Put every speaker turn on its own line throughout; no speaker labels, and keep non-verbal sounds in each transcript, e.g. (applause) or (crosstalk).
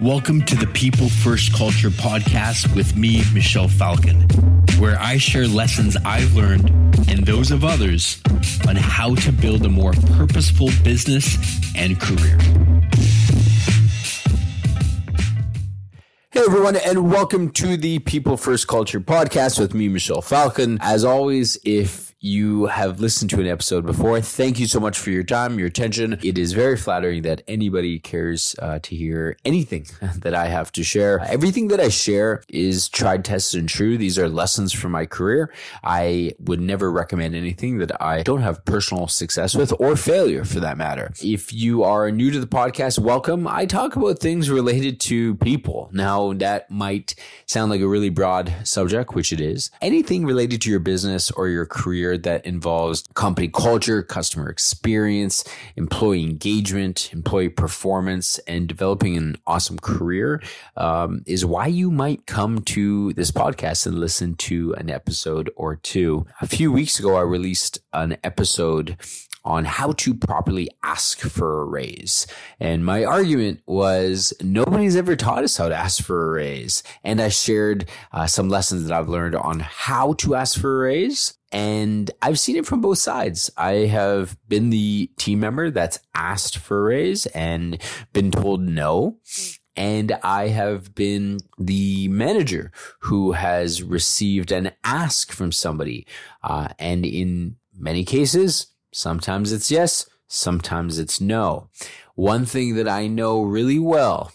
Welcome to the People First Culture podcast with me, Michel Falcon, where I share lessons I've learned and those of others on how to build a more purposeful business and career.
Hey everyone, and welcome to the People First Culture podcast with me, Michel Falcon. As always, if you have listened to an episode before, thank you so much for your time, your attention. It is very flattering that anybody cares uh, to hear anything (laughs) that I have to share. Everything that I share is tried, tested, and true. These are lessons from my career. I would never recommend anything that I don't have personal success with or failure for that matter. If you are new to the podcast, welcome. I talk about things related to people. Now, that might sound like a really broad subject, which it is. Anything related to your business or your career that involves company culture, customer experience, employee engagement, employee performance, and developing an awesome career um, is why you might come to this podcast and listen to an episode or two. A few weeks ago, I released an episode on how to properly ask for a raise. And my argument was nobody's ever taught us how to ask for a raise. And I shared uh, some lessons that I've learned on how to ask for a raise. And I've seen it from both sides. I have been the team member that's asked for a raise and been told no. And I have been the manager who has received an ask from somebody. Uh, and in many cases, Sometimes it's yes, sometimes it's no. One thing that I know really well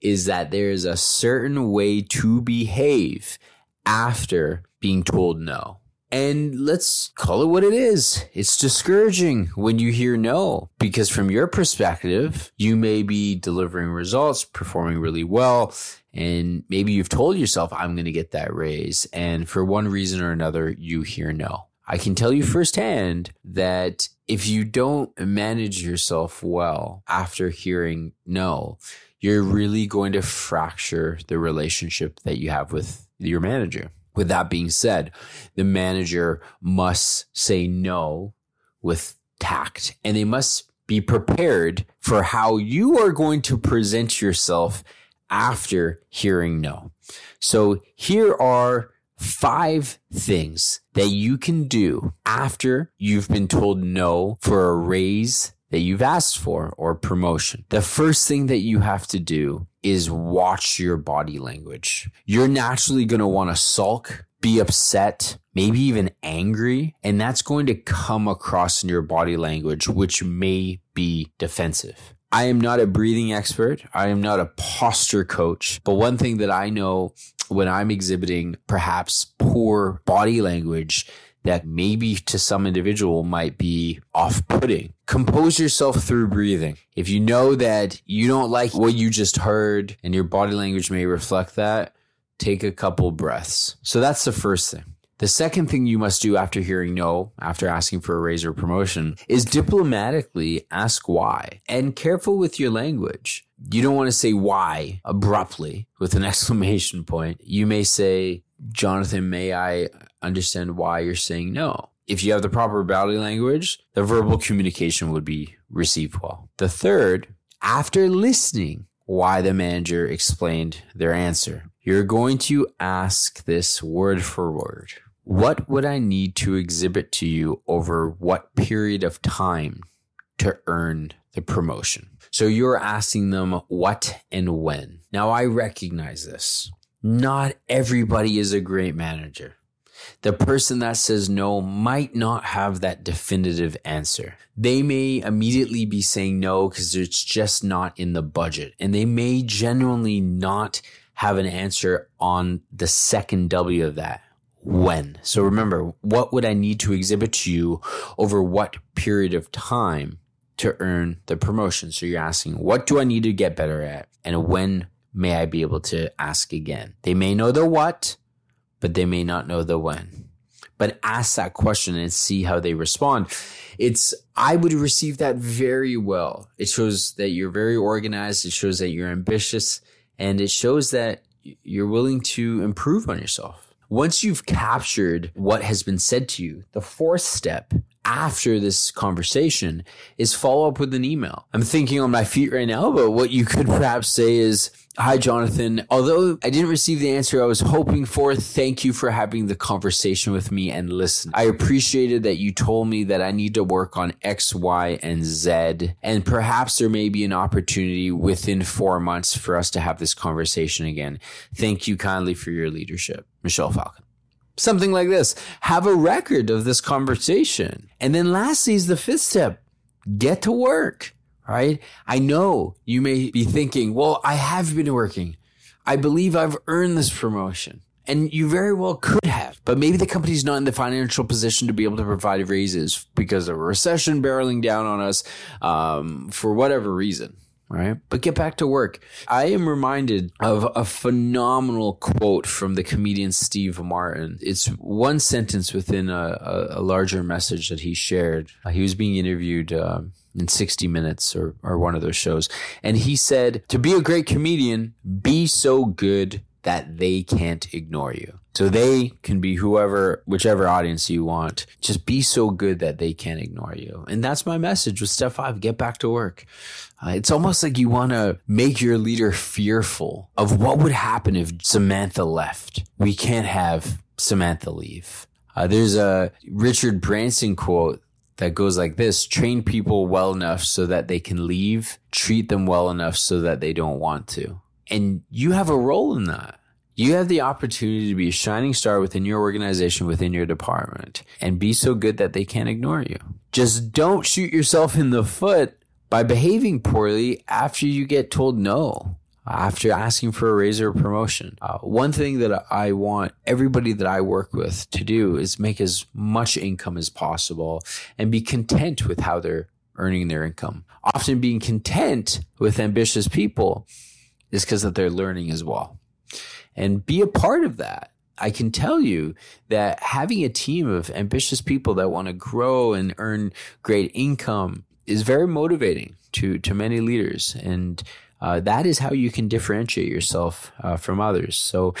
is that there is a certain way to behave after being told no. And let's call it what it is. It's discouraging when you hear no, because from your perspective, you may be delivering results, performing really well, and maybe you've told yourself, I'm going to get that raise. And for one reason or another, you hear no. I can tell you firsthand that if you don't manage yourself well after hearing no, you're really going to fracture the relationship that you have with your manager. With that being said, the manager must say no with tact and they must be prepared for how you are going to present yourself after hearing no. So here are five things that you can do after you've been told no for a raise that you've asked for or promotion. The first thing that you have to do is watch your body language. You're naturally going to want to sulk, be upset, maybe even angry, and that's going to come across in your body language, which may be defensive. I am not a breathing expert. I am not a posture coach. But one thing that I know when I'm exhibiting perhaps poor body language that maybe to some individual might be off putting. Compose yourself through breathing. If you know that you don't like what you just heard and your body language may reflect that, take a couple breaths. So that's the first thing. The second thing you must do after hearing no, after asking for a raise or promotion, is diplomatically ask why and careful with your language. You don't want to say why abruptly with an (laughs) exclamation point. You may say, Jonathan, may I understand why you're saying no? If you have the proper body language, the verbal communication would be received well. The third, after listening why the manager explained their answer, you're going to ask this word for word. What would I need to exhibit to you over what period of time to earn the promotion? So you're asking them what and when. Now I recognize this. Not everybody is a great manager. The person that says no might not have that definitive answer. They may immediately be saying no because it's just not in the budget. And they may genuinely not have an answer on the second W of that when. So remember, what would I need to exhibit to you over what period of time to earn the promotion? So you're asking, what do I need to get better at? And when may I be able to ask again? They may know the what, but they may not know the when. But ask that question and see how they respond. It's, I would receive that very well. It shows that you're very organized. It shows that you're ambitious and it shows that you're willing to improve on yourself. Once you've captured what has been said to you, the fourth step after this conversation is follow up with an email. I'm thinking on my feet right now, but what you could perhaps say is, Hi, Jonathan. Although I didn't receive the answer I was hoping for, thank you for having the conversation with me and listen. I appreciated that you told me that I need to work on X, Y, and Z. And perhaps there may be an opportunity within four months for us to have this conversation again. Thank you kindly for your leadership. Michel Falcon. Something like this. Have a record of this conversation. And then lastly is the fifth step. Get to work right? I know you may be thinking, well, I have been working. I believe I've earned this promotion. And you very well could have, but maybe the company's not in the financial position to be able to provide raises because of a recession barreling down on us um, for whatever reason. Right. But get back to work. I am reminded of a phenomenal quote from the comedian Steve Martin. It's one sentence within a, a, a larger message that he shared. Uh, he was being interviewed. Um, in 60 Minutes or, or one of those shows. And he said, to be a great comedian, be so good that they can't ignore you. So they can be whoever, whichever audience you want. Just be so good that they can't ignore you. And that's my message with step five. Get back to work. Uh, it's almost like you want to make your leader fearful of what would happen if Samantha left. We can't have Samantha leave. Uh, there's a Richard Branson quote that goes like this train people well enough so that they can leave, treat them well enough so that they don't want to. And you have a role in that. You have the opportunity to be a shining star within your organization, within your department, and be so good that they can't ignore you. Just don't shoot yourself in the foot by behaving poorly after you get told no after asking for a raise or a promotion. Uh, one thing that I want everybody that I work with to do is make as much income as possible and be content with how they're earning their income. Often being content with ambitious people is because that they're learning as well. And be a part of that. I can tell you that having a team of ambitious people that want to grow and earn great income is very motivating to, to many leaders. And uh, that is how you can differentiate yourself uh, from others. So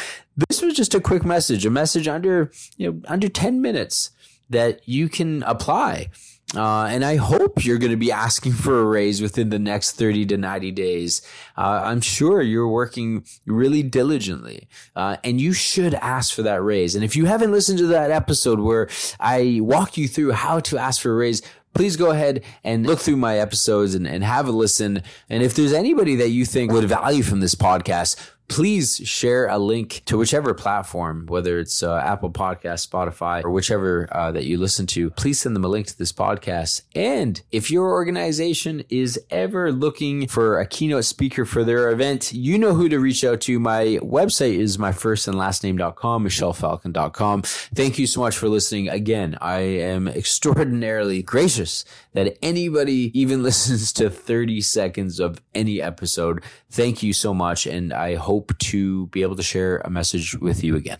this was just a quick message, a message under you know under ten minutes that you can apply. Uh, and I hope you're going to be asking for a raise within the next 30 to 90 days. Uh, I'm sure you're working really diligently, uh, and you should ask for that raise. And if you haven't listened to that episode where I walk you through how to ask for a raise, please go ahead and look through my episodes and, and have a listen. And if there's anybody that you think would value from this podcast, please share a link to whichever platform, whether it's uh, Apple Podcast, Spotify, or whichever uh, that you listen to. Please send them a link to this podcast. And if your organization is ever looking for a keynote speaker for their event, you know who to reach out to. My website is my first and last name.com, michelfalcon.com. Thank you so much for listening. Again, I am extraordinarily gracious that anybody even (laughs) listens to 30 seconds of any episode. Thank you so much. And I hope to be able to share a message with you again.